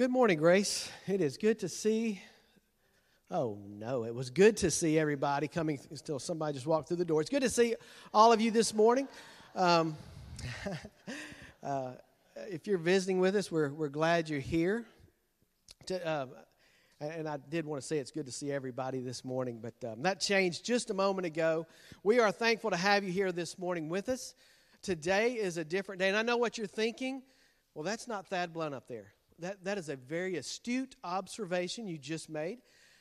Good morning, Grace. It is good to see. Oh, no, it was good to see everybody coming until somebody just walked through the door. It's good to see all of you this morning. Um, uh, if you're visiting with us, we're, we're glad you're here. To, uh, and I did want to say it's good to see everybody this morning, but um, that changed just a moment ago. We are thankful to have you here this morning with us. Today is a different day, and I know what you're thinking. Well, that's not Thad Blunt up there that, that is a very astute observation you just made.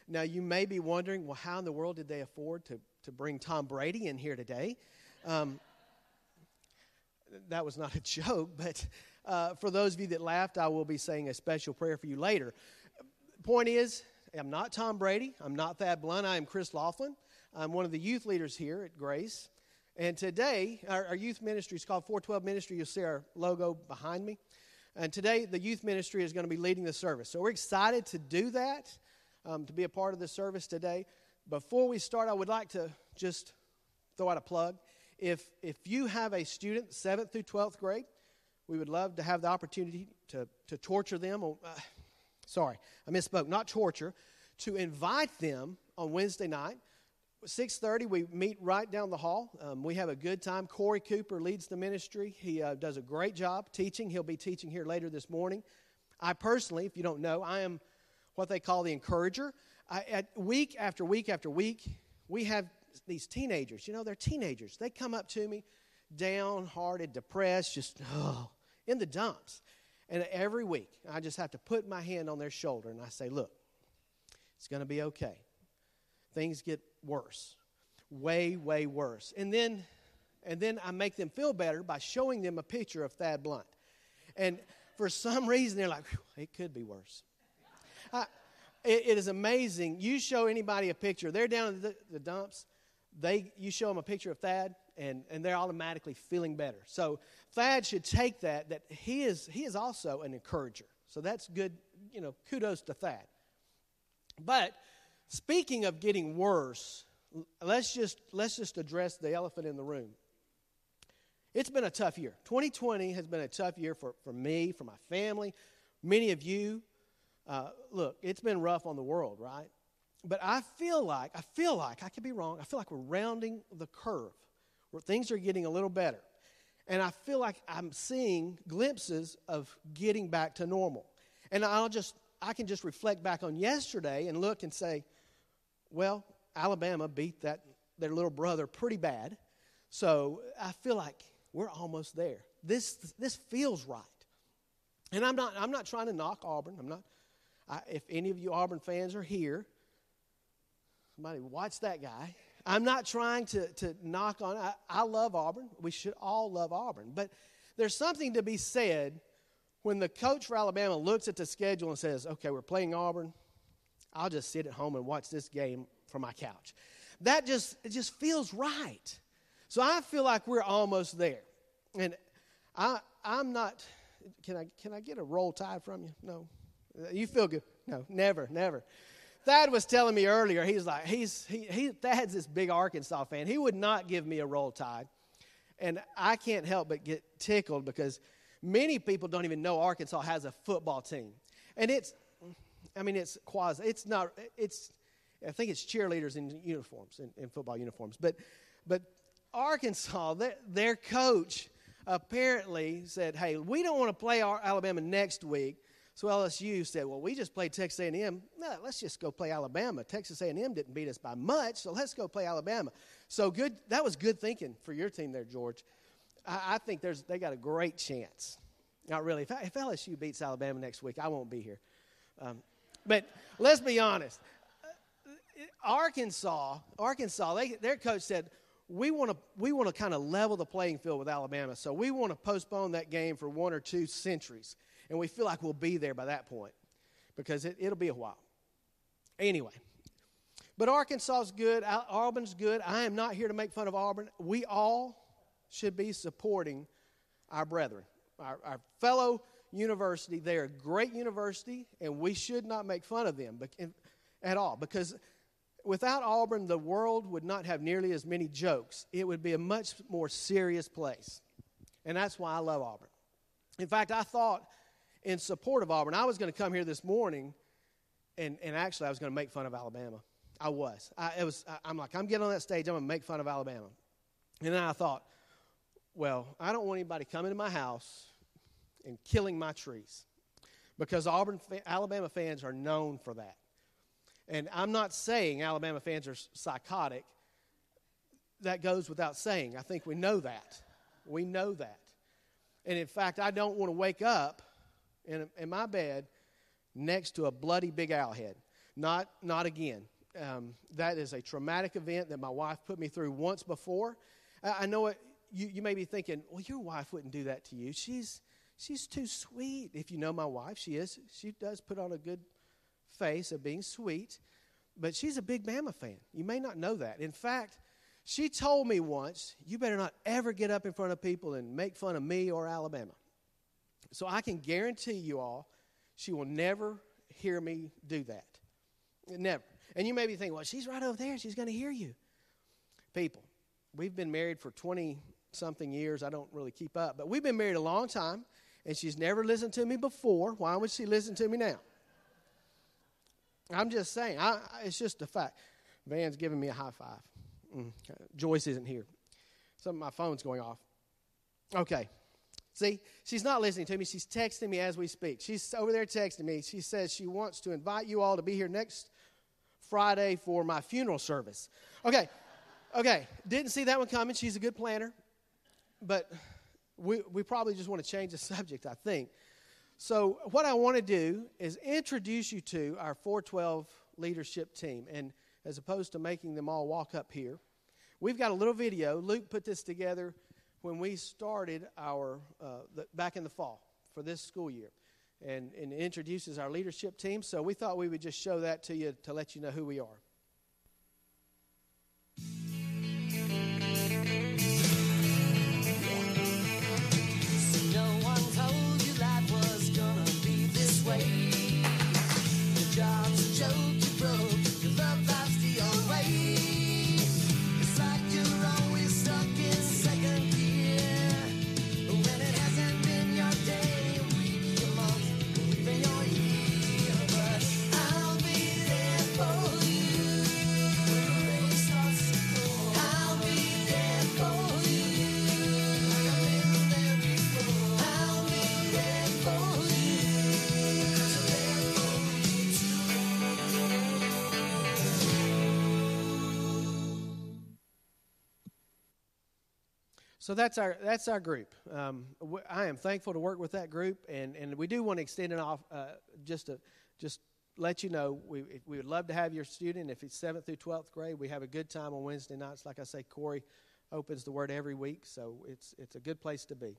Now, you may be wondering, well, how in the world did they afford to, to bring Tom Brady in here today? Um, that was not a joke, but uh, for those of you that laughed, I will be saying a special prayer for you later. Point is, I'm not Tom Brady. I'm not Thad Blunt. I am Chris Laughlin. I'm one of the youth leaders here at Grace. And today, our, our youth ministry is called 412 Ministry. You'll see our logo behind me. And today, the youth ministry is going to be leading the service. So we're excited to do that, um, to be a part of the service today. Before we start, I would like to just throw out a plug. If, if you have a student, 7th through 12th grade, we would love to have the opportunity to, to torture them. uh, sorry, I misspoke, not torture, to invite them on Wednesday night 6.30 we meet right down the hall. Um, we have a good time. Corey cooper leads the ministry. He uh, does a great job teaching. He'll be teaching here later this morning. I personally if you don't know i am what they call the encourager. I, at week after week after week we have these teenagers. You know they're teenagers. They come up to me downhearted depressed just oh, in the dumps. And every week i just have to put my hand on their shoulder and i say look it's going to be okay. Things get worse. Way, way worse. And then and then I make them feel better by showing them a picture of Thad Blunt. And for some reason, they're like, it could be worse. I, it, it is amazing. You show anybody a picture, they're down in the, the, dumps, they, you show them a picture of Thad, and, and they're automatically feeling better. So Thad should take that, that he is, he is also an encourager. So that's good, you know, kudos to Thad. But Speaking of getting worse, let's just, let's just address the elephant in the room. It's been a tough year. 2020 has been a tough year for, for me, for my family, many of you. Uh, look, it's been rough on the world, right? But I feel like, I feel like, I could be wrong, I feel like we're rounding the curve where things are getting a little better. And I feel like I'm seeing glimpses of getting back to normal. And I'll just, I can just reflect back on yesterday and look and say, well, Alabama beat that their little brother pretty bad. So I feel like we're almost there. This this feels right. And I'm not I'm not trying to knock Auburn. I'm not I, if any of you Auburn fans are here, somebody watch that guy. I'm not trying to, to knock on I, I love Auburn. We should all love Auburn. But there's something to be said when the coach for Alabama looks at the schedule and says, okay, we're playing Auburn, I'll just sit at home and watch this game from my couch. That just it just feels right. So I feel like we're almost there. And I I'm not can I can I get a roll tide from you? No. You feel good? No, never, never. Thad was telling me earlier, he's like, he's he, he Thad's this big Arkansas fan. He would not give me a roll tide. And I can't help but get tickled because many people don't even know Arkansas has a football team. And it's I mean, it's quasi. It's not. It's. I think it's cheerleaders in uniforms, in, in football uniforms. But, but Arkansas, their, their coach apparently said, "Hey, we don't want to play Alabama next week." So LSU said, "Well, we just played Texas A&M. No, let's just go play Alabama. Texas A&M didn't beat us by much, so let's go play Alabama." So good. That was good thinking for your team there, George. I, I think there's they got a great chance. Not really. If, if LSU beats Alabama next week, I won't be here. Um, but let's be honest. Arkansas, Arkansas, they, their coach said, we want to we want to kind of level the playing field with Alabama. So we want to postpone that game for one or two centuries. And we feel like we'll be there by that point because it, it'll be a while. Anyway, but Arkansas's good. Auburn's good. I am not here to make fun of Auburn. We all should be supporting our brethren, our, our fellow University. They're a great university, and we should not make fun of them at all because without Auburn, the world would not have nearly as many jokes. It would be a much more serious place. And that's why I love Auburn. In fact, I thought in support of Auburn. I was going to come here this morning, and, and actually, I was going to make fun of Alabama. I was. I, it was. I, I'm like, I'm getting on that stage. I'm going to make fun of Alabama. And then I thought, well, I don't want anybody coming to my house and killing my trees because Auburn, Alabama fans are known for that. And I'm not saying Alabama fans are psychotic. That goes without saying. I think we know that. We know that. And in fact, I don't want to wake up in, in my bed next to a bloody big owl head. Not, not again. Um, that is a traumatic event that my wife put me through once before. I, I know it, you, you may be thinking, well, your wife wouldn't do that to you. She's, she's too sweet. If you know my wife, she is. She does put on a good face of being sweet, but she's a big Bama fan. You may not know that. In fact, she told me once, you better not ever get up in front of people and make fun of me or Alabama. So I can guarantee you all, she will never hear me do that. Never. And you may be thinking, well, she's right over there. She's going to hear you. People, we've been married for 20 something years. I don't really keep up, but we've been married a long time, and she's never listened to me before. Why would she listen to me now? I'm just saying, I, it's just a fact. Van's giving me a high five. Mm, Joyce isn't here. Some of my phone's going off. Okay. See, she's not listening to me. She's texting me as we speak. She's over there texting me. She says she wants to invite you all to be here next Friday for my funeral service. Okay. Okay. Didn't see that one coming. She's a good planner. But we, we probably just want to change the subject, I think. So, what I want to do is introduce you to our 412 leadership team. And as opposed to making them all walk up here. We've got a little video. Luke put this together when we started our, uh, the, back in the fall for this school year and, and introduces our leadership team. So we thought we would just show that to you to let you know who we are. So that's our that's our group. Um, I am thankful to work with that group, and, and we do want to extend it off uh, just to just let you know we we would love to have your student if it's seventh through twelfth grade. We have a good time on Wednesday nights. Like I say, Corey opens the Word every week, so it's it's a good place to be.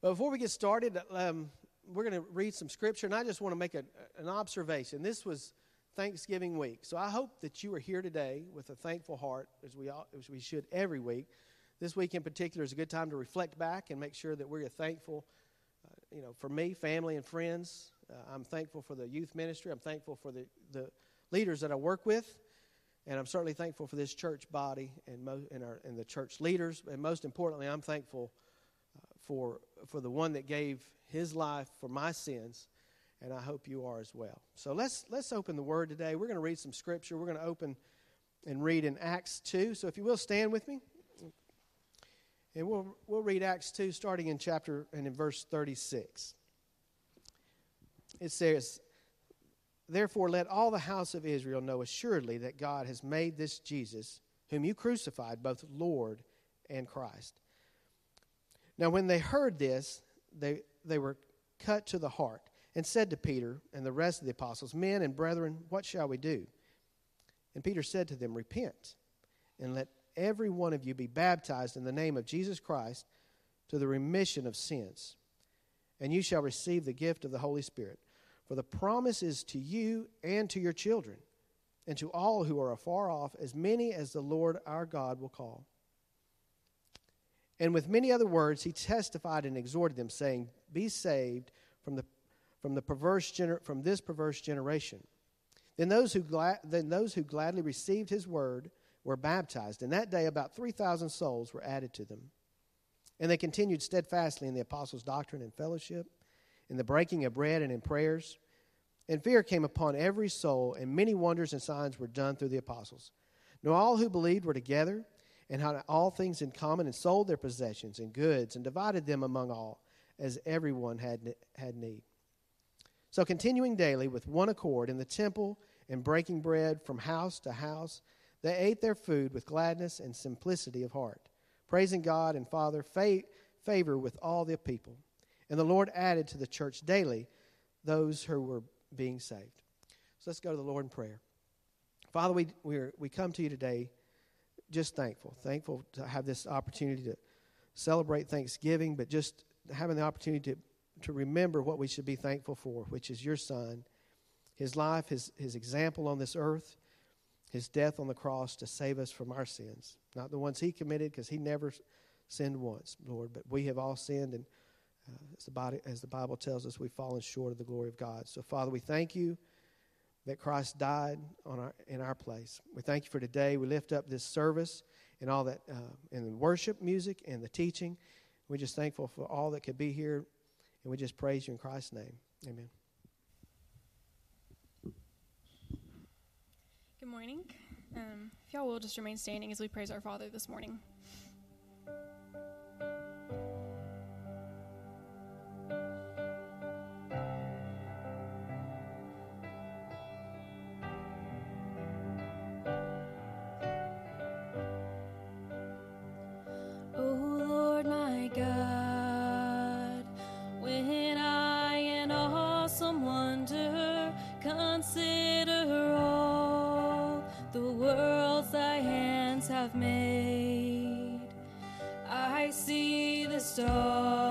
But before we get started, um, we're going to read some scripture, and I just want to make a, an observation. This was Thanksgiving week, so I hope that you are here today with a thankful heart, as we all, as we should every week this week in particular is a good time to reflect back and make sure that we're thankful. Uh, you know, for me, family, and friends. Uh, I'm thankful for the youth ministry. I'm thankful for the, the leaders that I work with. And I'm certainly thankful for this church body and, mo- and, our, and the church leaders. And most importantly, I'm thankful uh, for, for the one that gave his life for my sins. And I hope you are as well. So let's, let's open the word today. We're going to read some scripture. We're going to open and read in Acts 2. So if you will stand with me. And we'll, we'll read Acts 2, starting in chapter and in verse 36. It says, Therefore, let all the house of Israel know assuredly that God has made this Jesus, whom you crucified, both Lord and Christ. Now, when they heard this, they, they were cut to the heart and said to Peter and the rest of the apostles, Men and brethren, what shall we do? And Peter said to them, Repent and let every one of you be baptized in the name of Jesus Christ to the remission of sins, and you shall receive the gift of the Holy Spirit. For the promise is to you and to your children, and to all who are afar off, as many as the Lord our God will call. And with many other words, he testified and exhorted them, saying, Be saved from, the, from, the perverse gener- from this perverse generation. Then those, who then those who gladly received his word were baptized. And that day, about 3,000 souls were added to them. And they continued steadfastly in the apostles' doctrine and fellowship, in the breaking of bread and in prayers. And fear came upon every soul, and many wonders and signs were done through the apostles. Now all who believed were together and had all things in common, and sold their possessions and goods, and divided them among all, as everyone had, had need. So continuing daily with one accord in the temple and breaking bread from house to house, they ate their food with gladness and simplicity of heart, praising God and Father, favor with all the people. And the Lord added to the church daily those who were being saved. So let's go to the Lord in prayer. Father, we, we, we come to you today just thankful. Thankful to have this opportunity to celebrate Thanksgiving, but just having the opportunity to, to remember what we should be thankful for, which is your Son, his life, his, his example on this earth, his death on the cross to save us from our sins. Not the ones he committed, because he never sinned once, Lord, but we have all sinned and uh, as, the body, as the Bible tells us, we've fallen short of the glory of God. So, Father, we thank you that Christ died on our, in our place. We thank you for today. We lift up this service and all that, uh, and the worship music and the teaching. We're just thankful for all that could be here, and we just praise you in Christ's name. Amen. Good morning. Um, if y'all will just remain standing as we praise our Father this morning. My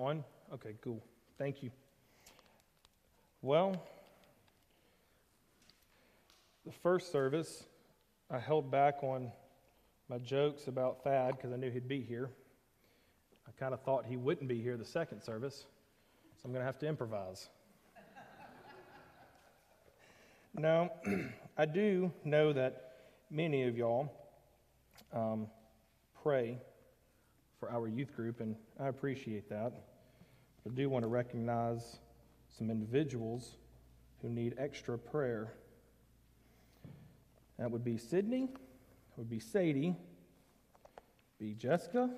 on? Okay, cool. Thank you. Well, the first service, I held back on my jokes about Thad because I knew he'd be here. I kind of thought he wouldn't be here the second service, so I'm going to have to improvise. now, I do know that many of y'all um, pray for our youth group, and I appreciate that. I do want to recognize some individuals who need extra prayer. That would be Sydney, that would be Sadie, be Jessica,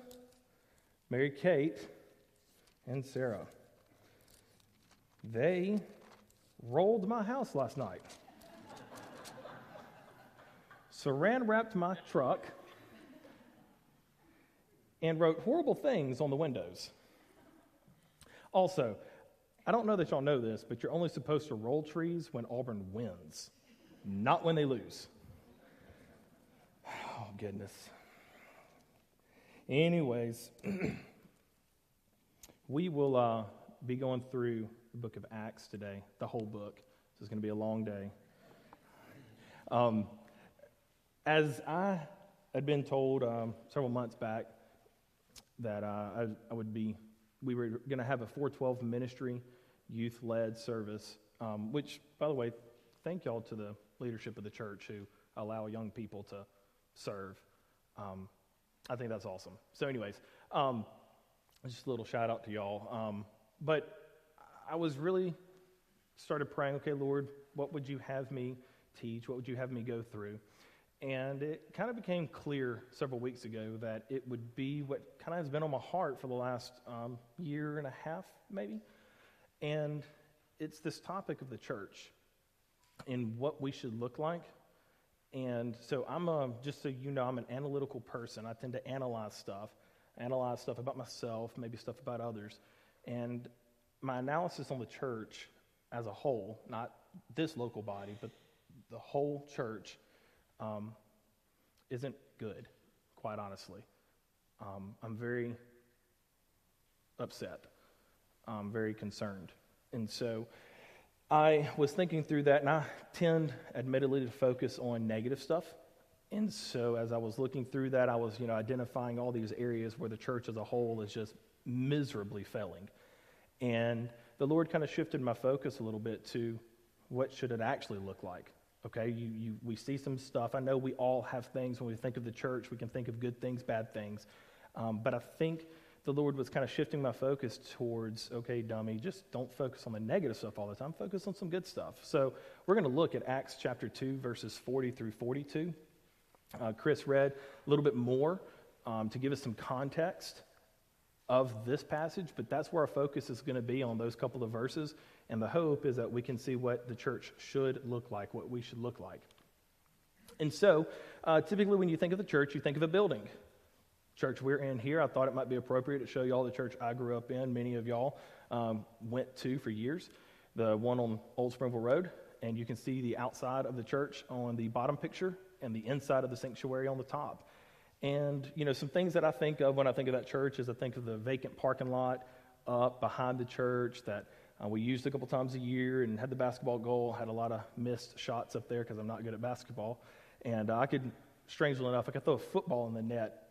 Mary Kate, and Sarah. They rolled my house last night. Saran wrapped my truck and wrote horrible things on the windows. Also, I don't know that y'all know this, but you're only supposed to roll trees when Auburn wins, not when they lose. Oh, goodness. Anyways, we will uh, be going through the book of Acts today, the whole book. This is going to be a long day. Um, as I had been told um, several months back that uh, I, I would be, we were going to have a 412 ministry youth led service, um, which, by the way, thank y'all to the leadership of the church who allow young people to serve. Um, I think that's awesome. So, anyways, um, just a little shout out to y'all. Um, but I was really started praying, okay, Lord, what would you have me teach? What would you have me go through? And it kind of became clear several weeks ago that it would be what kind of has been on my heart for the last um, year and a half, maybe. And it's this topic of the church and what we should look like. And so I'm a, just so you know, I'm an analytical person. I tend to analyze stuff, analyze stuff about myself, maybe stuff about others. And my analysis on the church as a whole, not this local body, but the whole church, um, isn't good, quite honestly. Um, I'm very upset. I'm very concerned. And so I was thinking through that, and I tend, admittedly, to focus on negative stuff. And so as I was looking through that, I was, you know, identifying all these areas where the church as a whole is just miserably failing. And the Lord kind of shifted my focus a little bit to what should it actually look like? Okay, you, you, we see some stuff. I know we all have things when we think of the church. We can think of good things, bad things. Um, but I think the Lord was kind of shifting my focus towards, okay, dummy, just don't focus on the negative stuff all the time. Focus on some good stuff. So we're going to look at Acts chapter 2, verses 40 through 42. Uh, Chris read a little bit more um, to give us some context of this passage, but that's where our focus is going to be on those couple of verses. And the hope is that we can see what the church should look like, what we should look like. And so, uh, typically, when you think of the church, you think of a building. Church we're in here, I thought it might be appropriate to show y'all the church I grew up in. Many of y'all um, went to for years, the one on Old Springville Road. And you can see the outside of the church on the bottom picture and the inside of the sanctuary on the top. And, you know, some things that I think of when I think of that church is I think of the vacant parking lot up behind the church that uh, we used a couple times a year and had the basketball goal. Had a lot of missed shots up there because I'm not good at basketball. And uh, I could, strangely enough, I could throw a football in the net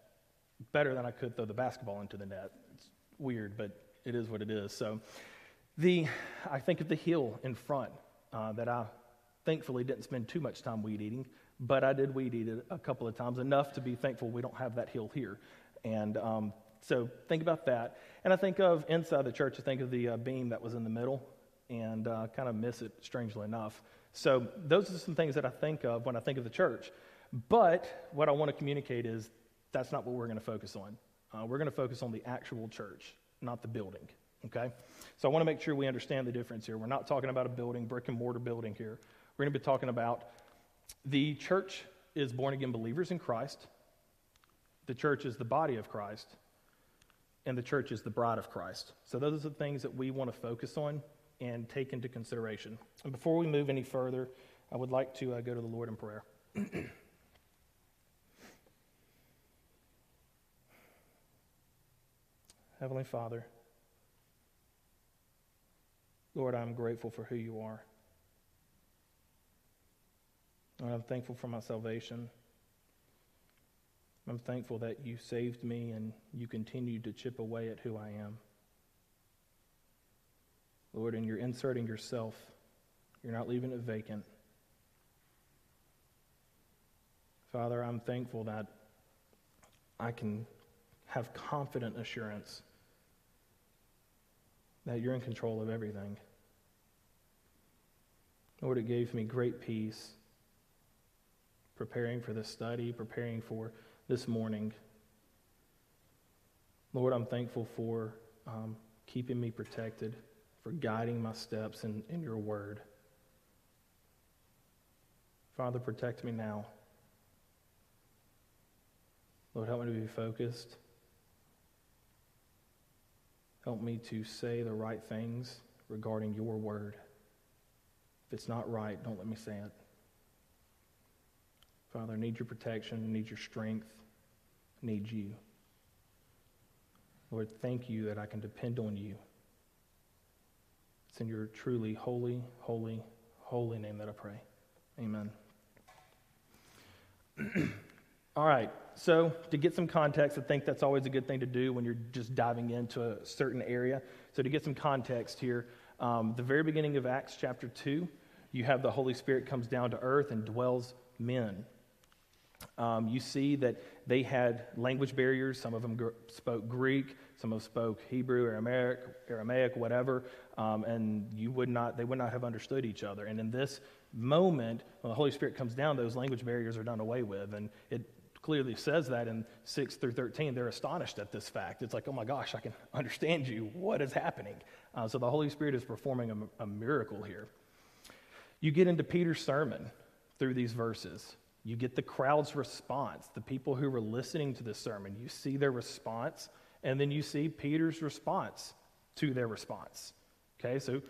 better than I could throw the basketball into the net. It's weird, but it is what it is. So, the I think of the hill in front uh, that I thankfully didn't spend too much time weed eating, but I did weed eat it a couple of times, enough to be thankful we don't have that hill here. And um, so think about that. And I think of inside the church, I think of the uh, beam that was in the middle and uh, kind of miss it, strangely enough. So those are some things that I think of when I think of the church. But what I want to communicate is that's not what we're going to focus on. Uh, we're going to focus on the actual church, not the building. Okay? So I want to make sure we understand the difference here. We're not talking about a building, brick and mortar building here. We're going to be talking about the church is born again believers in Christ, the church is the body of Christ, and the church is the bride of Christ. So those are the things that we want to focus on and take into consideration. And before we move any further, I would like to uh, go to the Lord in prayer. Heavenly Father, Lord, I'm grateful for who you are. Lord, I'm thankful for my salvation. I'm thankful that you saved me and you continue to chip away at who I am. Lord, and you're inserting yourself, you're not leaving it vacant. Father, I'm thankful that I can have confident assurance that you're in control of everything. Lord, it gave me great peace preparing for this study, preparing for this morning. Lord, I'm thankful for um, keeping me protected, for guiding my steps in, in your word. Father, protect me now. Lord, help me to be focused. Help me to say the right things regarding your word. If it's not right, don't let me say it. Father, I need your protection, I need your strength, I need you. Lord, thank you that I can depend on you. It's in your truly holy, holy, holy name that I pray. Amen. All right, so to get some context, I think that's always a good thing to do when you're just diving into a certain area. So to get some context here, um, the very beginning of Acts chapter 2, you have the Holy Spirit comes down to earth and dwells men. Um, you see that they had language barriers. Some of them gr- spoke Greek, some of them spoke Hebrew, Aramaic, Aramaic whatever, um, and you would not, they would not have understood each other. And in this moment, when the Holy Spirit comes down, those language barriers are done away with, and it clearly says that in 6 through 13. They're astonished at this fact. It's like, oh my gosh, I can understand you. What is happening? Uh, so the Holy Spirit is performing a, a miracle here. You get into Peter's sermon through these verses. You get the crowd's response, the people who were listening to the sermon. You see their response, and then you see Peter's response to their response. Okay, so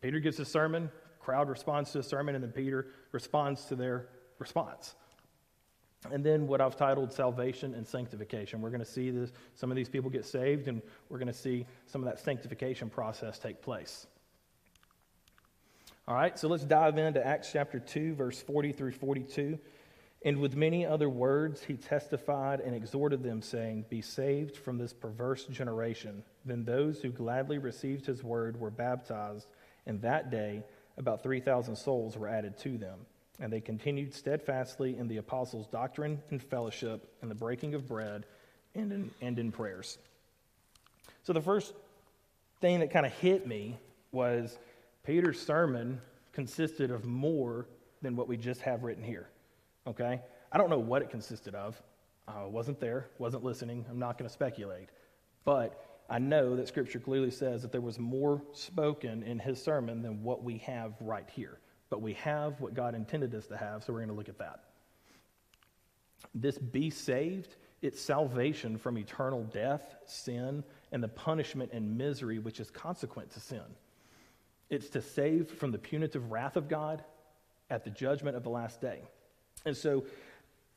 Peter gives a sermon, crowd responds to the sermon, and then Peter responds to their response. And then what I've titled salvation and sanctification. We're going to see this, some of these people get saved, and we're going to see some of that sanctification process take place. All right, so let's dive into Acts chapter 2, verse 40 through 42. And with many other words, he testified and exhorted them, saying, Be saved from this perverse generation. Then those who gladly received his word were baptized, and that day about 3,000 souls were added to them. And they continued steadfastly in the apostles' doctrine and fellowship, and the breaking of bread, and in, and in prayers. So the first thing that kind of hit me was Peter's sermon consisted of more than what we just have written here. Okay? I don't know what it consisted of. I wasn't there, wasn't listening. I'm not going to speculate. But I know that Scripture clearly says that there was more spoken in his sermon than what we have right here. But we have what God intended us to have, so we're going to look at that. This be saved, it's salvation from eternal death, sin, and the punishment and misery which is consequent to sin. It's to save from the punitive wrath of God at the judgment of the last day. And so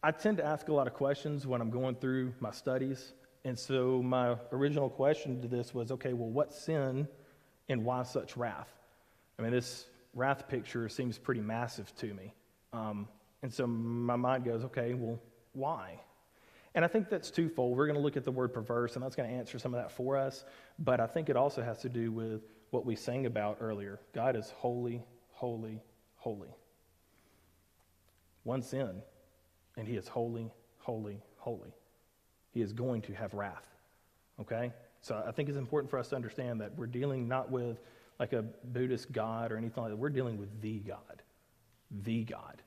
I tend to ask a lot of questions when I'm going through my studies. And so my original question to this was okay, well, what sin and why such wrath? I mean, this wrath picture seems pretty massive to me. Um, and so my mind goes, okay, well, why? And I think that's twofold. We're going to look at the word perverse, and that's going to answer some of that for us. But I think it also has to do with what we sang about earlier God is holy, holy, holy. One sin, and he is holy, holy, holy. He is going to have wrath. Okay? So I think it's important for us to understand that we're dealing not with like a Buddhist God or anything like that. We're dealing with the God. The God.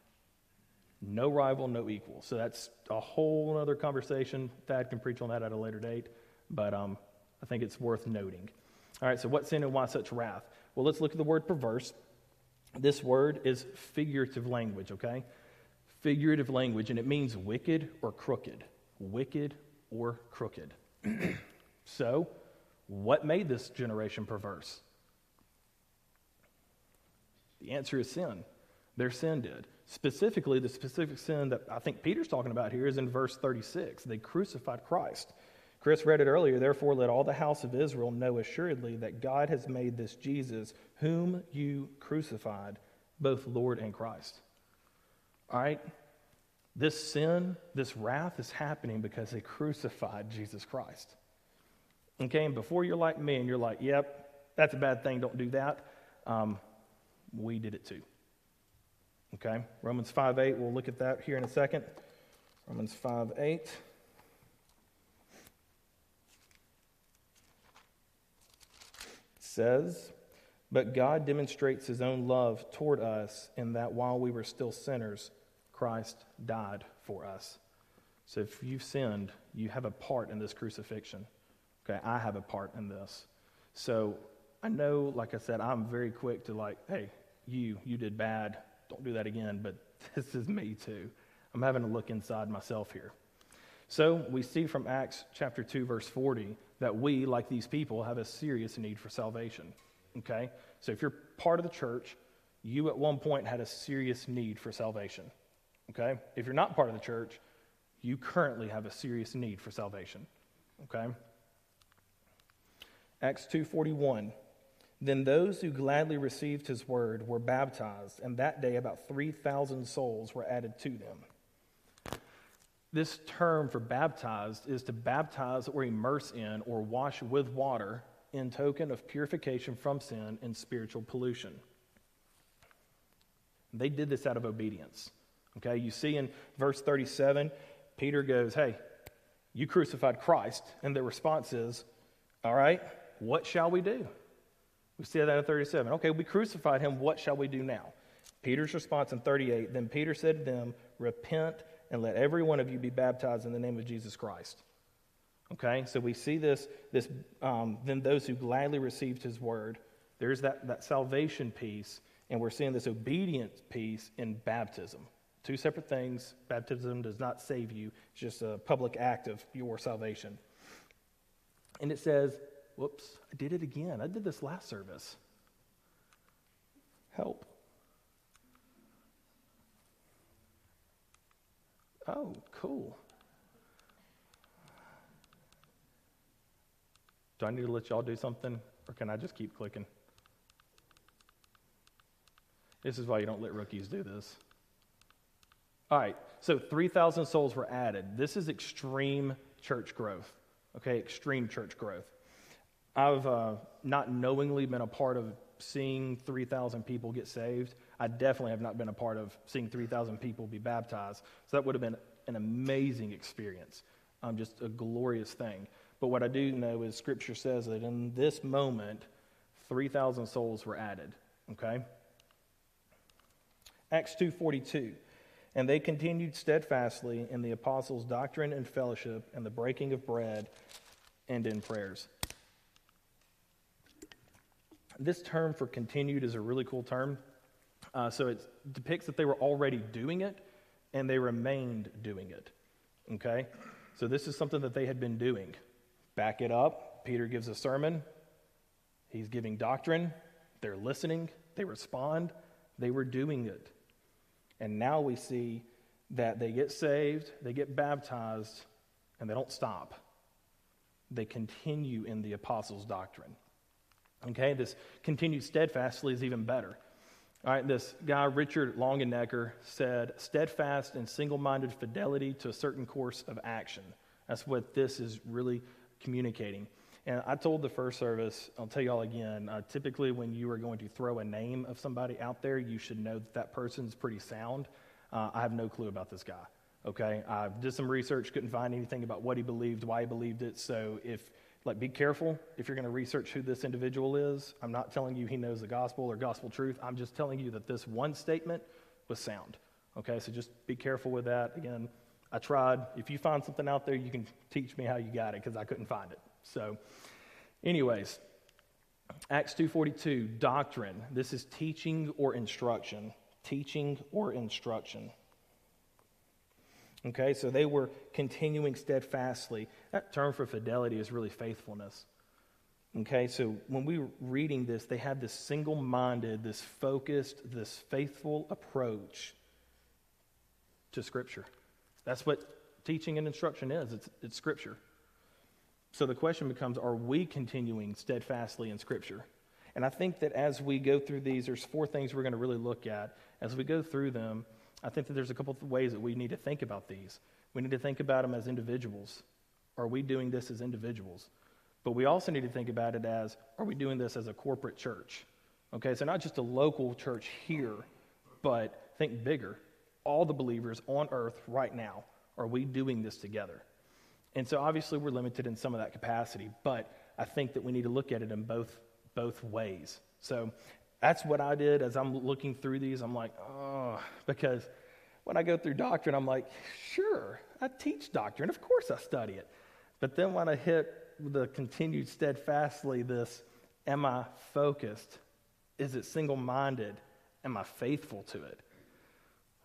No rival, no equal. So that's a whole other conversation. Thad can preach on that at a later date, but um, I think it's worth noting. All right, so what sin and why such wrath? Well, let's look at the word perverse. This word is figurative language, okay? Figurative language, and it means wicked or crooked. Wicked or crooked. so, what made this generation perverse? The answer is sin. Their sin did. Specifically, the specific sin that I think Peter's talking about here is in verse 36. They crucified Christ. Chris read it earlier. Therefore, let all the house of Israel know assuredly that God has made this Jesus, whom you crucified, both Lord and Christ. All right? This sin, this wrath is happening because they crucified Jesus Christ. Okay, and before you're like me and you're like, yep, that's a bad thing, don't do that, um, we did it too. Okay, Romans 5 8, we'll look at that here in a second. Romans 5 8. says, But God demonstrates his own love toward us in that while we were still sinners, Christ died for us. So if you've sinned, you have a part in this crucifixion. Okay, I have a part in this. So I know, like I said, I'm very quick to like, hey, you, you did bad. Don't do that again. But this is me too. I'm having to look inside myself here. So we see from Acts chapter 2, verse 40, that we, like these people, have a serious need for salvation. Okay? So if you're part of the church, you at one point had a serious need for salvation. Okay? If you're not part of the church, you currently have a serious need for salvation. Okay? Acts 2:41 Then those who gladly received his word were baptized, and that day about 3,000 souls were added to them. This term for baptized is to baptize or immerse in or wash with water in token of purification from sin and spiritual pollution. They did this out of obedience. Okay, you see in verse 37, Peter goes, Hey, you crucified Christ. And the response is, All right, what shall we do? We see that in 37. Okay, we crucified him. What shall we do now? Peter's response in 38 Then Peter said to them, Repent and let every one of you be baptized in the name of Jesus Christ. Okay, so we see this, this um, then those who gladly received his word, there's that, that salvation piece, and we're seeing this obedience piece in baptism. Two separate things. Baptism does not save you, it's just a public act of your salvation. And it says, whoops, I did it again. I did this last service. Help. Oh, cool. Do I need to let y'all do something, or can I just keep clicking? This is why you don't let rookies do this. All right, so 3,000 souls were added. This is extreme church growth, okay? Extreme church growth. I've uh, not knowingly been a part of seeing 3,000 people get saved. I definitely have not been a part of seeing 3,000 people be baptized. So that would have been an amazing experience, um, just a glorious thing. But what I do know is Scripture says that in this moment, 3,000 souls were added. Okay? Acts 2.42. And they continued steadfastly in the apostles' doctrine and fellowship and the breaking of bread and in prayers. This term for continued is a really cool term. Uh, so it depicts that they were already doing it and they remained doing it. Okay? So this is something that they had been doing. Back it up. Peter gives a sermon, he's giving doctrine. They're listening, they respond, they were doing it. And now we see that they get saved, they get baptized, and they don't stop. They continue in the apostles' doctrine. Okay, this continued steadfastly is even better. All right, this guy, Richard Longenecker, said steadfast and single minded fidelity to a certain course of action. That's what this is really communicating. And I told the first service, I'll tell you all again, uh, typically when you are going to throw a name of somebody out there, you should know that that person's pretty sound. Uh, I have no clue about this guy. Okay, I did some research, couldn't find anything about what he believed, why he believed it. So if like, be careful if you're going to research who this individual is. I'm not telling you he knows the gospel or gospel truth. I'm just telling you that this one statement was sound. Okay, so just be careful with that. Again, I tried. If you find something out there, you can teach me how you got it because I couldn't find it. So, anyways, Acts 2:42, doctrine. This is teaching or instruction. Teaching or instruction. Okay, so they were continuing steadfastly. That term for fidelity is really faithfulness. Okay, so when we were reading this, they had this single minded, this focused, this faithful approach to Scripture. That's what teaching and instruction is it's, it's Scripture. So the question becomes are we continuing steadfastly in Scripture? And I think that as we go through these, there's four things we're going to really look at. As we go through them, I think that there's a couple of ways that we need to think about these. We need to think about them as individuals. Are we doing this as individuals? But we also need to think about it as are we doing this as a corporate church? Okay, so not just a local church here, but think bigger. All the believers on earth right now, are we doing this together? And so obviously we're limited in some of that capacity, but I think that we need to look at it in both both ways. So that's what I did as I'm looking through these. I'm like, oh, because when I go through doctrine, I'm like, sure, I teach doctrine. Of course I study it. But then when I hit the continued steadfastly, this, am I focused? Is it single minded? Am I faithful to it?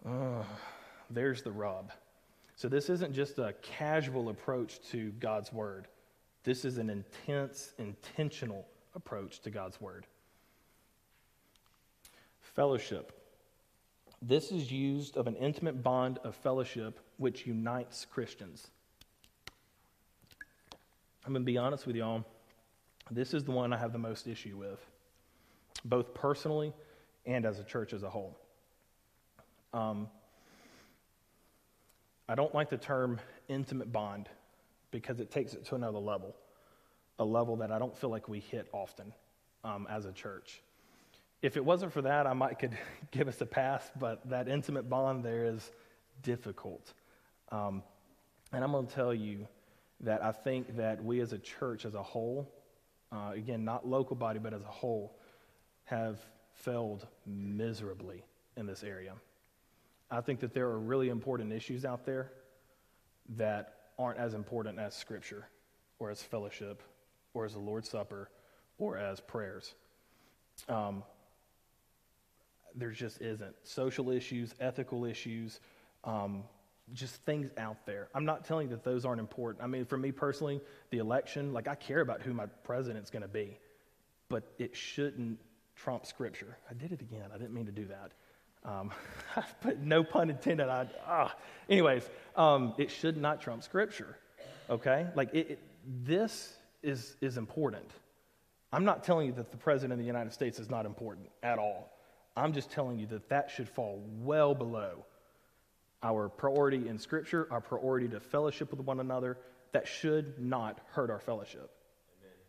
Oh, there's the rub. So, this isn't just a casual approach to God's word. This is an intense, intentional approach to God's word. Fellowship. This is used of an intimate bond of fellowship which unites Christians. I'm going to be honest with y'all. This is the one I have the most issue with, both personally and as a church as a whole. Um, I don't like the term intimate bond because it takes it to another level, a level that I don't feel like we hit often um, as a church. If it wasn't for that, I might could give us a pass, but that intimate bond there is difficult. Um, and I'm going to tell you that I think that we as a church as a whole, uh, again, not local body, but as a whole, have failed miserably in this area. I think that there are really important issues out there that aren't as important as Scripture or as fellowship or as the Lord's Supper or as prayers. Um, there just isn't. Social issues, ethical issues, um, just things out there. I'm not telling you that those aren't important. I mean, for me personally, the election, like I care about who my president's going to be, but it shouldn't trump Scripture. I did it again. I didn't mean to do that. Um, but no pun intended. I, ah. Anyways, um, it should not trump Scripture. Okay, like it, it, this is is important. I'm not telling you that the president of the United States is not important at all. I'm just telling you that that should fall well below our priority in Scripture, our priority to fellowship with one another. That should not hurt our fellowship.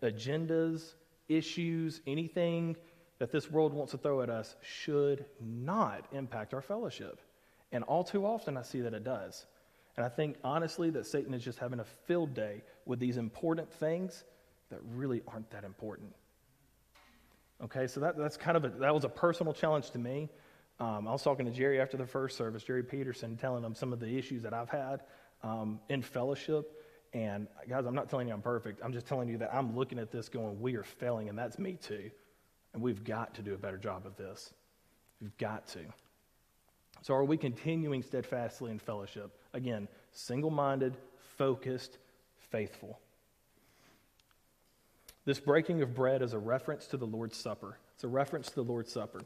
Amen. Agendas, issues, anything that this world wants to throw at us should not impact our fellowship. And all too often, I see that it does. And I think, honestly, that Satan is just having a field day with these important things that really aren't that important. Okay, so that, that's kind of a, that was a personal challenge to me. Um, I was talking to Jerry after the first service, Jerry Peterson, telling him some of the issues that I've had um, in fellowship. And guys, I'm not telling you I'm perfect. I'm just telling you that I'm looking at this going, we are failing, and that's me too. And we've got to do a better job of this. We've got to. So, are we continuing steadfastly in fellowship? Again, single minded, focused, faithful. This breaking of bread is a reference to the Lord's Supper. It's a reference to the Lord's Supper.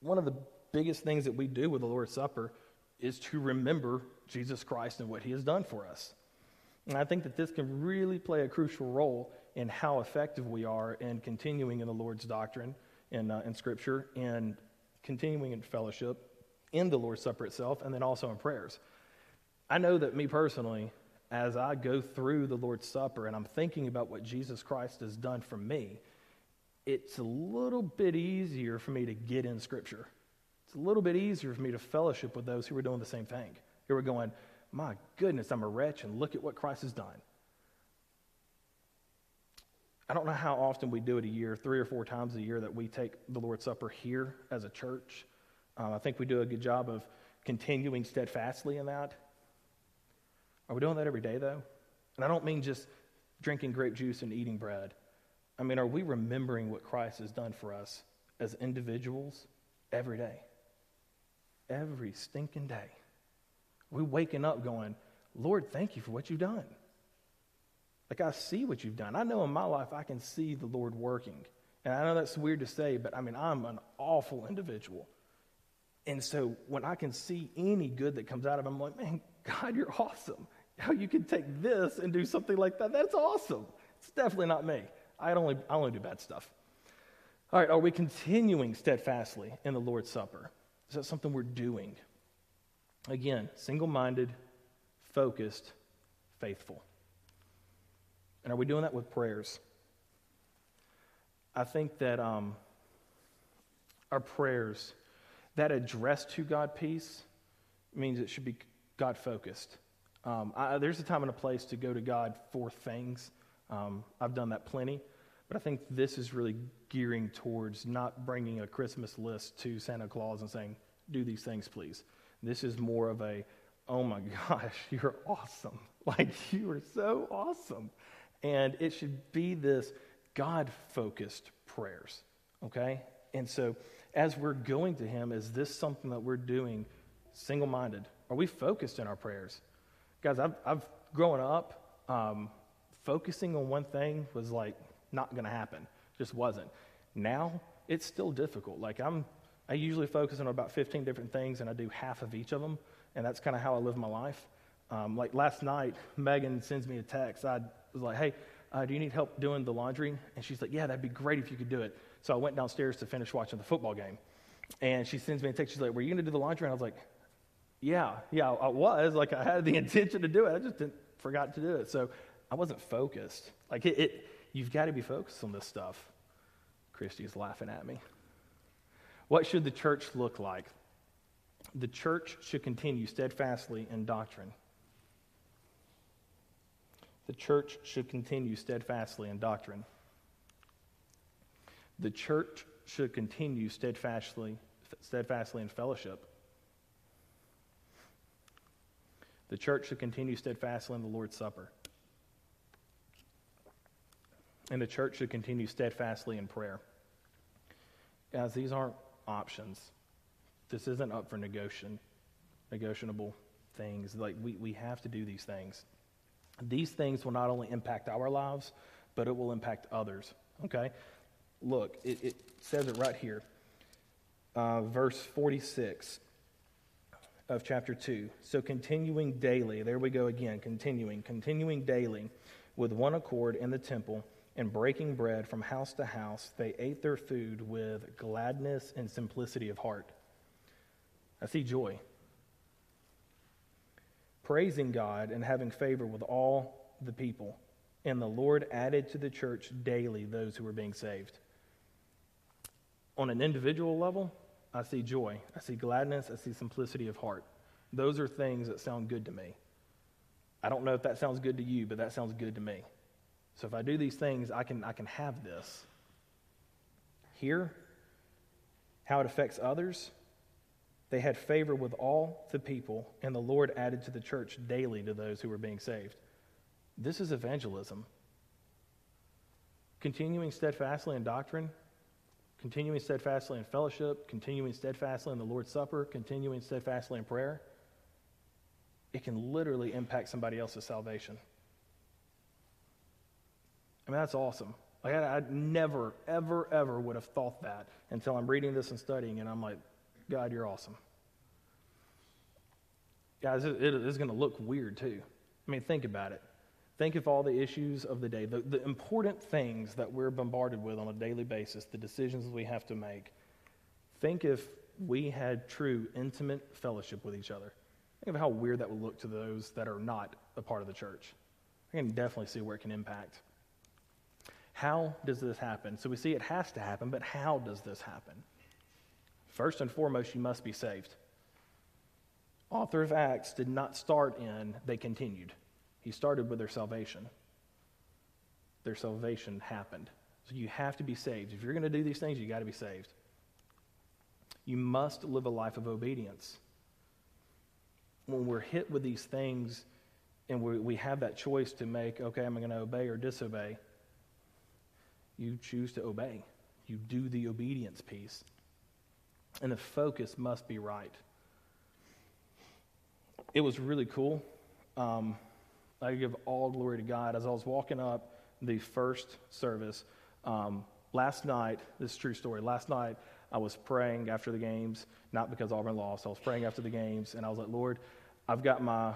One of the biggest things that we do with the Lord's Supper is to remember Jesus Christ and what he has done for us. And I think that this can really play a crucial role in how effective we are in continuing in the Lord's doctrine in, uh, in Scripture and continuing in fellowship in the Lord's Supper itself and then also in prayers. I know that me personally, as I go through the Lord's Supper and I'm thinking about what Jesus Christ has done for me, it's a little bit easier for me to get in Scripture. It's a little bit easier for me to fellowship with those who are doing the same thing. Who are going, my goodness, I'm a wretch, and look at what Christ has done. I don't know how often we do it a year, three or four times a year, that we take the Lord's Supper here as a church. Um, I think we do a good job of continuing steadfastly in that. Are we doing that every day, though? And I don't mean just drinking grape juice and eating bread. I mean, are we remembering what Christ has done for us as individuals every day? Every stinking day. Are we waking up going, Lord, thank you for what you've done. Like, I see what you've done. I know in my life I can see the Lord working. And I know that's weird to say, but I mean, I'm an awful individual. And so when I can see any good that comes out of him, I'm like, man, God, you're awesome. how you can take this and do something like that. That's awesome. It's definitely not me. I only, I only do bad stuff. All right, are we continuing steadfastly in the Lord's Supper? Is that something we're doing? Again, single minded, focused, faithful. And are we doing that with prayers? I think that um, our prayers, that address to God peace, means it should be God focused. Um, I, there's a time and a place to go to God for things. Um, I've done that plenty. But I think this is really gearing towards not bringing a Christmas list to Santa Claus and saying, do these things, please. This is more of a, oh my gosh, you're awesome. Like, you are so awesome. And it should be this God focused prayers, okay? And so, as we're going to Him, is this something that we're doing single minded? Are we focused in our prayers? Guys, I've, I've grown up, um, focusing on one thing was like not going to happen. Just wasn't. Now, it's still difficult. Like, I'm, I usually focus on about 15 different things, and I do half of each of them, and that's kind of how I live my life. Um, like last night, Megan sends me a text. I was like, hey, uh, do you need help doing the laundry? And she's like, yeah, that'd be great if you could do it. So I went downstairs to finish watching the football game. And she sends me a text. She's like, were you going to do the laundry? And I was like, yeah, yeah, I was. Like, I had the intention to do it. I just didn't, forgot to do it. So I wasn't focused. Like, it, it you've got to be focused on this stuff. Christy's laughing at me. What should the church look like? The church should continue steadfastly in doctrine. The church should continue steadfastly in doctrine. The church should continue steadfastly, steadfastly in fellowship. The church should continue steadfastly in the Lord's Supper. And the church should continue steadfastly in prayer. Guys, these aren't options. This isn't up for negotiation, negotiable things. Like we, we have to do these things. These things will not only impact our lives, but it will impact others. Okay? Look, it, it says it right here. Uh, verse 46 of chapter 2. So continuing daily, there we go again, continuing, continuing daily with one accord in the temple and breaking bread from house to house, they ate their food with gladness and simplicity of heart. I see joy. Praising God and having favor with all the people. And the Lord added to the church daily those who were being saved. On an individual level, I see joy. I see gladness. I see simplicity of heart. Those are things that sound good to me. I don't know if that sounds good to you, but that sounds good to me. So if I do these things, I can, I can have this. Here, how it affects others, they had favor with all the people, and the Lord added to the church daily to those who were being saved. This is evangelism. Continuing steadfastly in doctrine, continuing steadfastly in fellowship, continuing steadfastly in the Lord's Supper, continuing steadfastly in prayer, it can literally impact somebody else's salvation. I mean, that's awesome. Like, I, I never, ever, ever would have thought that until I'm reading this and studying, and I'm like, God, you're awesome. Guys, it, it is going to look weird too. I mean, think about it. Think of all the issues of the day, the, the important things that we're bombarded with on a daily basis, the decisions we have to make. Think if we had true, intimate fellowship with each other. Think of how weird that would look to those that are not a part of the church. I can definitely see where it can impact. How does this happen? So we see it has to happen, but how does this happen? First and foremost, you must be saved. Author of Acts did not start in, they continued. He started with their salvation. Their salvation happened. So you have to be saved. If you're going to do these things, you got to be saved. You must live a life of obedience. When we're hit with these things and we, we have that choice to make, okay, am I going to obey or disobey? you choose to obey. You do the obedience piece. And the focus must be right. It was really cool. Um, I give all glory to God. As I was walking up the first service, um, last night, this is true story. Last night, I was praying after the games, not because Auburn lost. I was praying after the games, and I was like, Lord, I've got my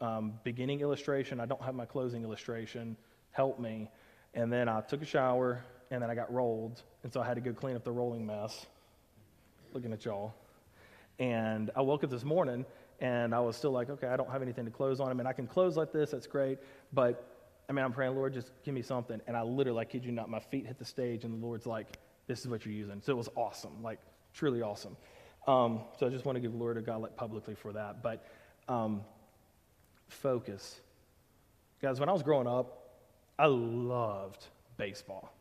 um, beginning illustration. I don't have my closing illustration. Help me. And then I took a shower, and then I got rolled, and so I had to go clean up the rolling mess. Looking at y'all. And I woke up this morning, and I was still like, okay, I don't have anything to close on. I mean, I can close like this, that's great. But, I mean, I'm praying, Lord, just give me something. And I literally, I kid you not, my feet hit the stage, and the Lord's like, this is what you're using. So it was awesome, like, truly awesome. Um, so I just want to give glory to God like, publicly for that. But um, focus. Guys, when I was growing up, I loved baseball.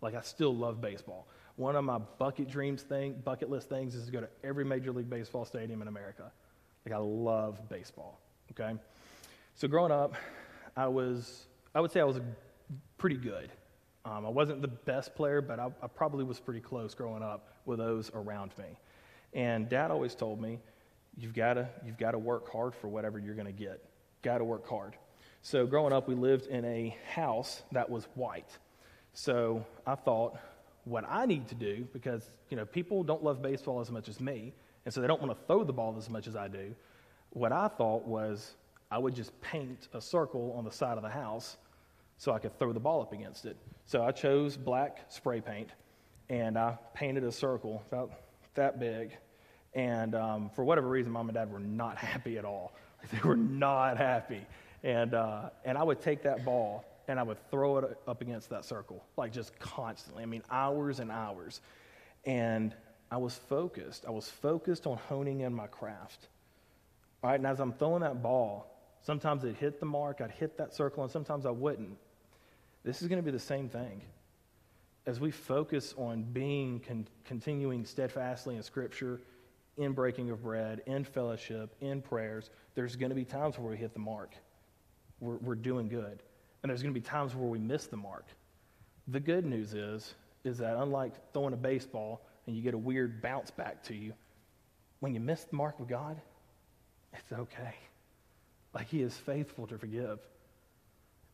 Like, I still love baseball. One of my bucket dreams thing, bucket list things is to go to every Major League Baseball stadium in America. Like, I love baseball, okay? So, growing up, I was, I would say I was pretty good. Um, I wasn't the best player, but I, I probably was pretty close growing up with those around me. And dad always told me, you've got to you've got to work hard for whatever you're going to get. Got to work hard. So growing up, we lived in a house that was white. So I thought, what I need to do, because you know people don't love baseball as much as me, and so they don't want to throw the ball as much as I do. What I thought was I would just paint a circle on the side of the house so I could throw the ball up against it. So I chose black spray paint, and I painted a circle about that big. And um, for whatever reason, mom and dad were not happy at all. They were not happy. And, uh, and I would take that ball and I would throw it up against that circle, like just constantly. I mean, hours and hours. And I was focused. I was focused on honing in my craft. All right, and as I'm throwing that ball, sometimes it hit the mark, I'd hit that circle, and sometimes I wouldn't. This is going to be the same thing as we focus on being con- continuing steadfastly in Scripture, in breaking of bread, in fellowship, in prayers, there's going to be times where we hit the mark. We're, we're doing good. And there's going to be times where we miss the mark. The good news is, is that unlike throwing a baseball and you get a weird bounce back to you, when you miss the mark with God, it's okay. Like He is faithful to forgive.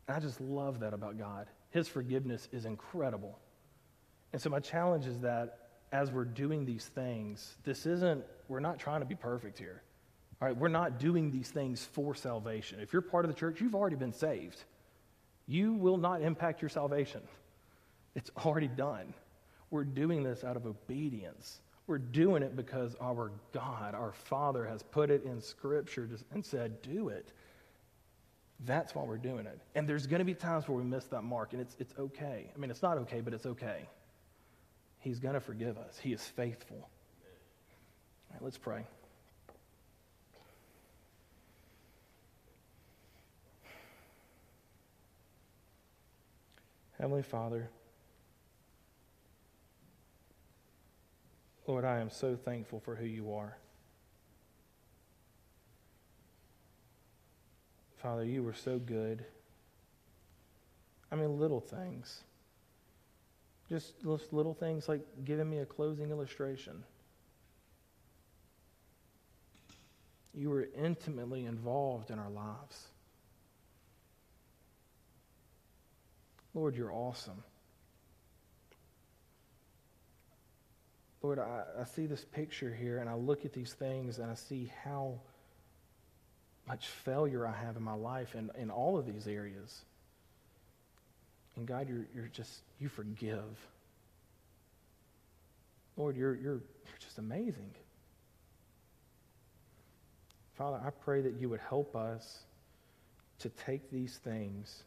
And I just love that about God. His forgiveness is incredible. And so my challenge is that as we're doing these things, this isn't, we're not trying to be perfect here. All right, we're not doing these things for salvation. If you're part of the church, you've already been saved. You will not impact your salvation. It's already done. We're doing this out of obedience. We're doing it because our God, our Father, has put it in Scripture and said, do it. That's why we're doing it. And there's going to be times where we miss that mark, and it's, it's okay. I mean, it's not okay, but it's okay. He's going to forgive us. He is faithful. All right, let's pray. Heavenly Father, Lord, I am so thankful for who you are. Father, you were so good. I mean, little things. Just little things like giving me a closing illustration. You were intimately involved in our lives. Lord, you're awesome. Lord, I, I, see this picture here and I look at these things and I see how much failure I have in my life and in all of these areas. And God, you're, you're just, you forgive. Lord, you're, you're, you're just amazing. Father, I pray that you would help us to take these things,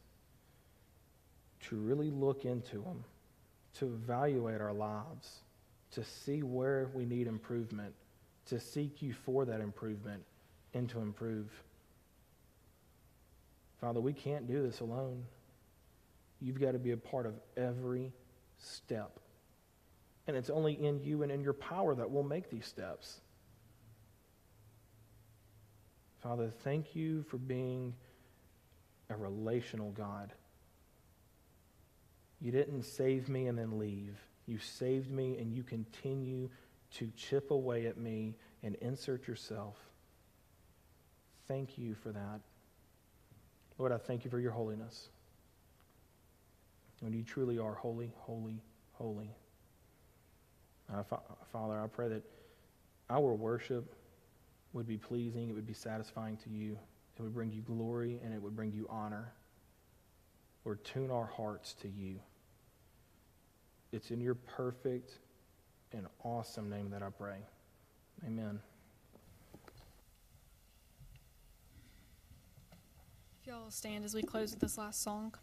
to really look into them, to evaluate our lives, to see where we need improvement, to seek you for that improvement, and to improve. Father, we can't do this alone. You've got to be a part of every step. And it's only in you and in your power that we'll make these steps. Father, thank you for being a relational God. You didn't save me and then leave. You saved me and you continue to chip away at me and insert yourself. Thank you for that. Lord, I thank you for your holiness. And you truly are holy, holy, holy. Uh, fa- Father, I pray that our worship would be pleasing, it would be satisfying to you, it would bring you glory, and it would bring you honor. Lord, tune our hearts to you. It's in your perfect and awesome name that I pray. Amen. If y'all stand as we close with this last song.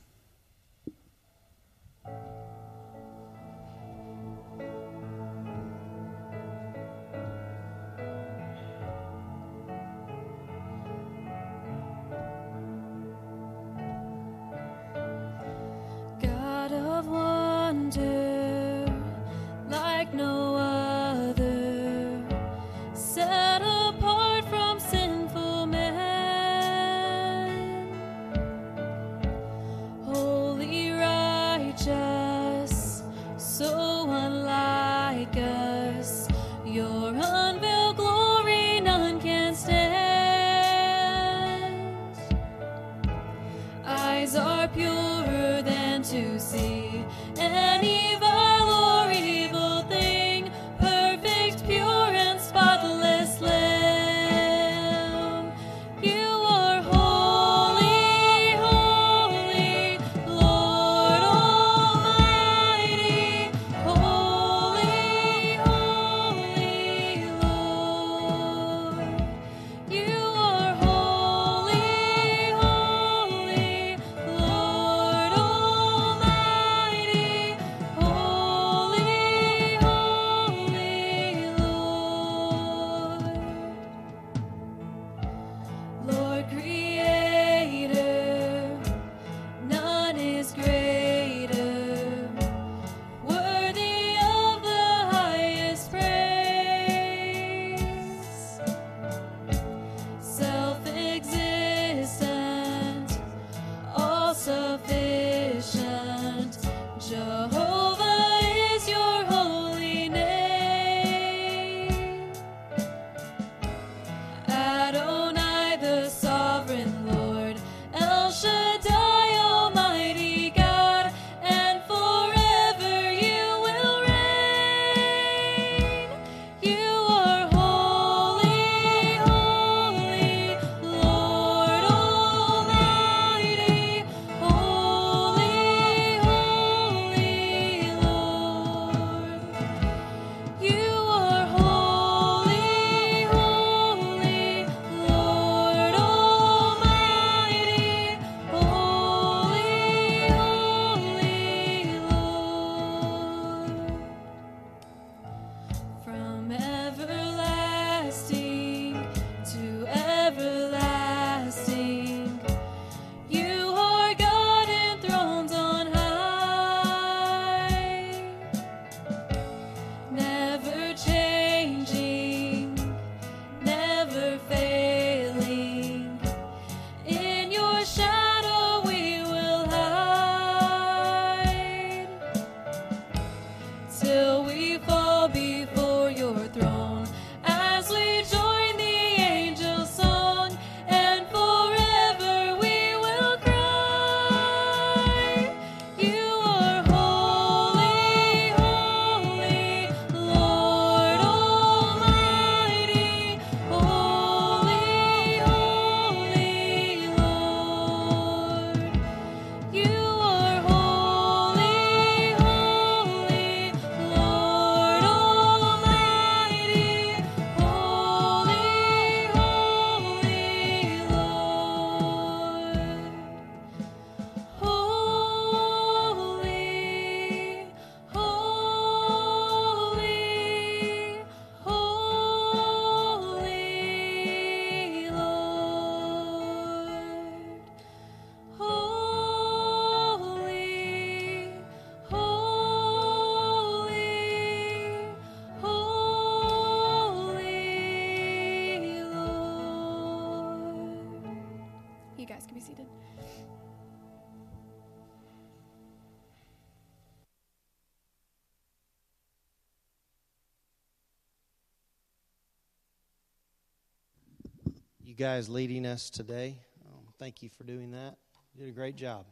Guys leading us today. Um, thank you for doing that. You did a great job.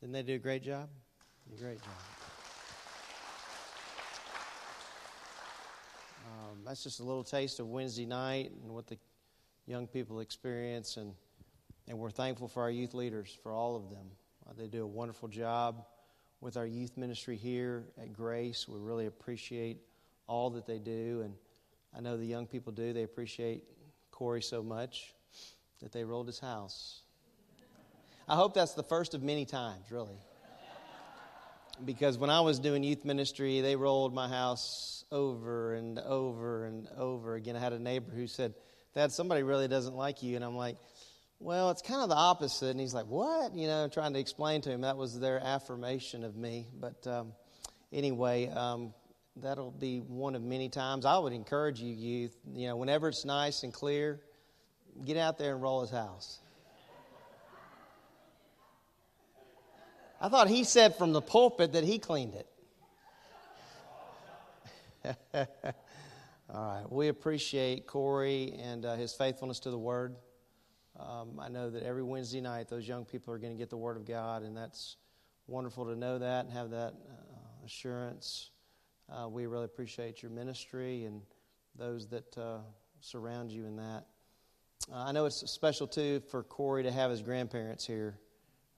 Didn't they do a great job? A great job. Um, that's just a little taste of Wednesday night and what the young people experience, and, and we're thankful for our youth leaders, for all of them. Uh, they do a wonderful job with our youth ministry here at Grace. We really appreciate all that they do, and I know the young people do. They appreciate Corey so much that they rolled his house. I hope that's the first of many times, really. Because when I was doing youth ministry, they rolled my house over and over and over again. I had a neighbor who said, Dad, somebody really doesn't like you. And I'm like, well, it's kind of the opposite. And he's like, what? You know, trying to explain to him that was their affirmation of me. But um, anyway, um, that'll be one of many times. I would encourage you, youth, you know, whenever it's nice and clear, get out there and roll his house. I thought he said from the pulpit that he cleaned it. All right. We appreciate Corey and uh, his faithfulness to the Word. Um, I know that every Wednesday night those young people are going to get the Word of God, and that's wonderful to know that and have that uh, assurance. Uh, we really appreciate your ministry and those that uh, surround you in that. Uh, I know it's special too for Corey to have his grandparents here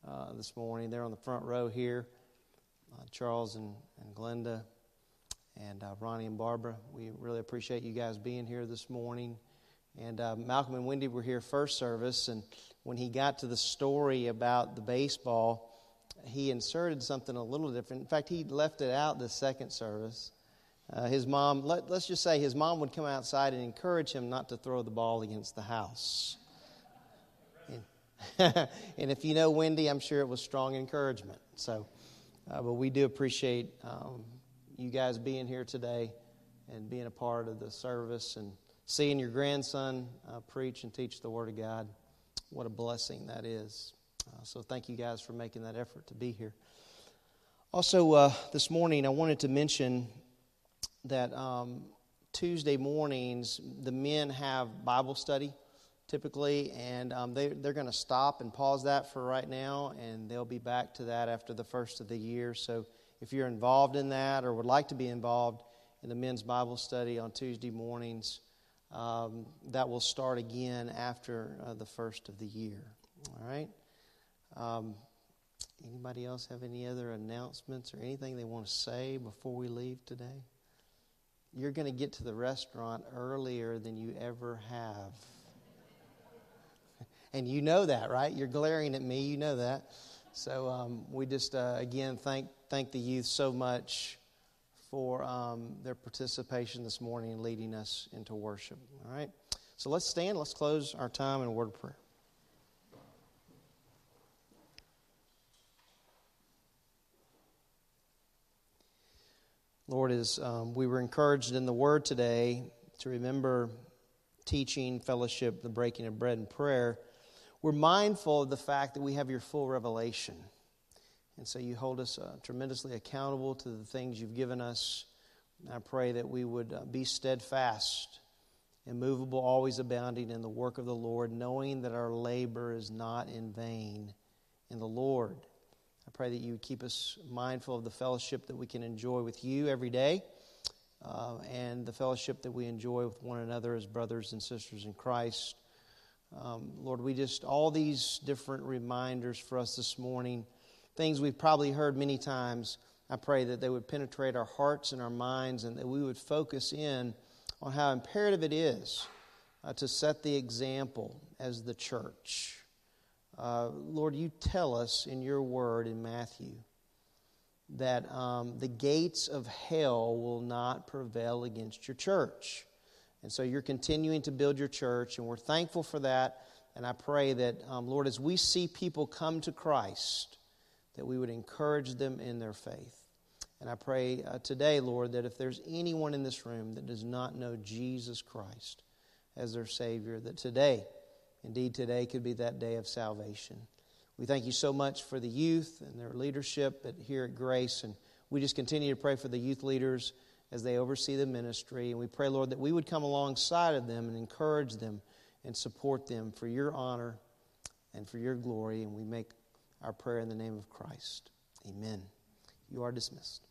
uh, this morning. They're on the front row here uh, Charles and, and Glenda and uh, Ronnie and Barbara. We really appreciate you guys being here this morning. And Malcolm and Wendy were here first service, and when he got to the story about the baseball, he inserted something a little different. In fact, he left it out the second service. Uh, his mom, let, us just say his mom would come outside and encourage him not to throw the ball against the house. And, and if you know Wendy, I'm sure it was strong encouragement. So, uh, but we do appreciate um, you guys being here today and being a part of the service and seeing your grandson uh, preach and teach the Word of God. What a blessing that is. Uh, so, thank you guys for making that effort to be here. Also, uh, this morning, I wanted to mention that um, Tuesday mornings, the men have Bible study typically, and um, they, they're going to stop and pause that for right now, and they'll be back to that after the first of the year. So, if you're involved in that or would like to be involved in the men's Bible study on Tuesday mornings, um, that will start again after uh, the first of the year. All right. Um, anybody else have any other announcements or anything they want to say before we leave today? You're going to get to the restaurant earlier than you ever have. and you know that, right? You're glaring at me. You know that. So um, we just, uh, again, thank, thank the youth so much for um, their participation this morning in leading us into worship. All right? So let's stand. Let's close our time in a word of prayer. Lord, as um, we were encouraged in the Word today to remember teaching, fellowship, the breaking of bread, and prayer, we're mindful of the fact that we have your full revelation. And so you hold us uh, tremendously accountable to the things you've given us. I pray that we would uh, be steadfast, immovable, always abounding in the work of the Lord, knowing that our labor is not in vain in the Lord. I pray that you would keep us mindful of the fellowship that we can enjoy with you every day uh, and the fellowship that we enjoy with one another as brothers and sisters in Christ. Um, Lord, we just, all these different reminders for us this morning things we've probably heard many times. I pray that they would penetrate our hearts and our minds and that we would focus in on how imperative it is uh, to set the example as the church. Uh, Lord, you tell us in your word in Matthew that um, the gates of hell will not prevail against your church. And so you're continuing to build your church, and we're thankful for that. And I pray that, um, Lord, as we see people come to Christ, that we would encourage them in their faith. And I pray uh, today, Lord, that if there's anyone in this room that does not know Jesus Christ as their Savior, that today, indeed today, could be that day of salvation. We thank you so much for the youth and their leadership here at Grace. And we just continue to pray for the youth leaders as they oversee the ministry. And we pray, Lord, that we would come alongside of them and encourage them and support them for your honor and for your glory. And we make our prayer in the name of Christ. Amen. You are dismissed.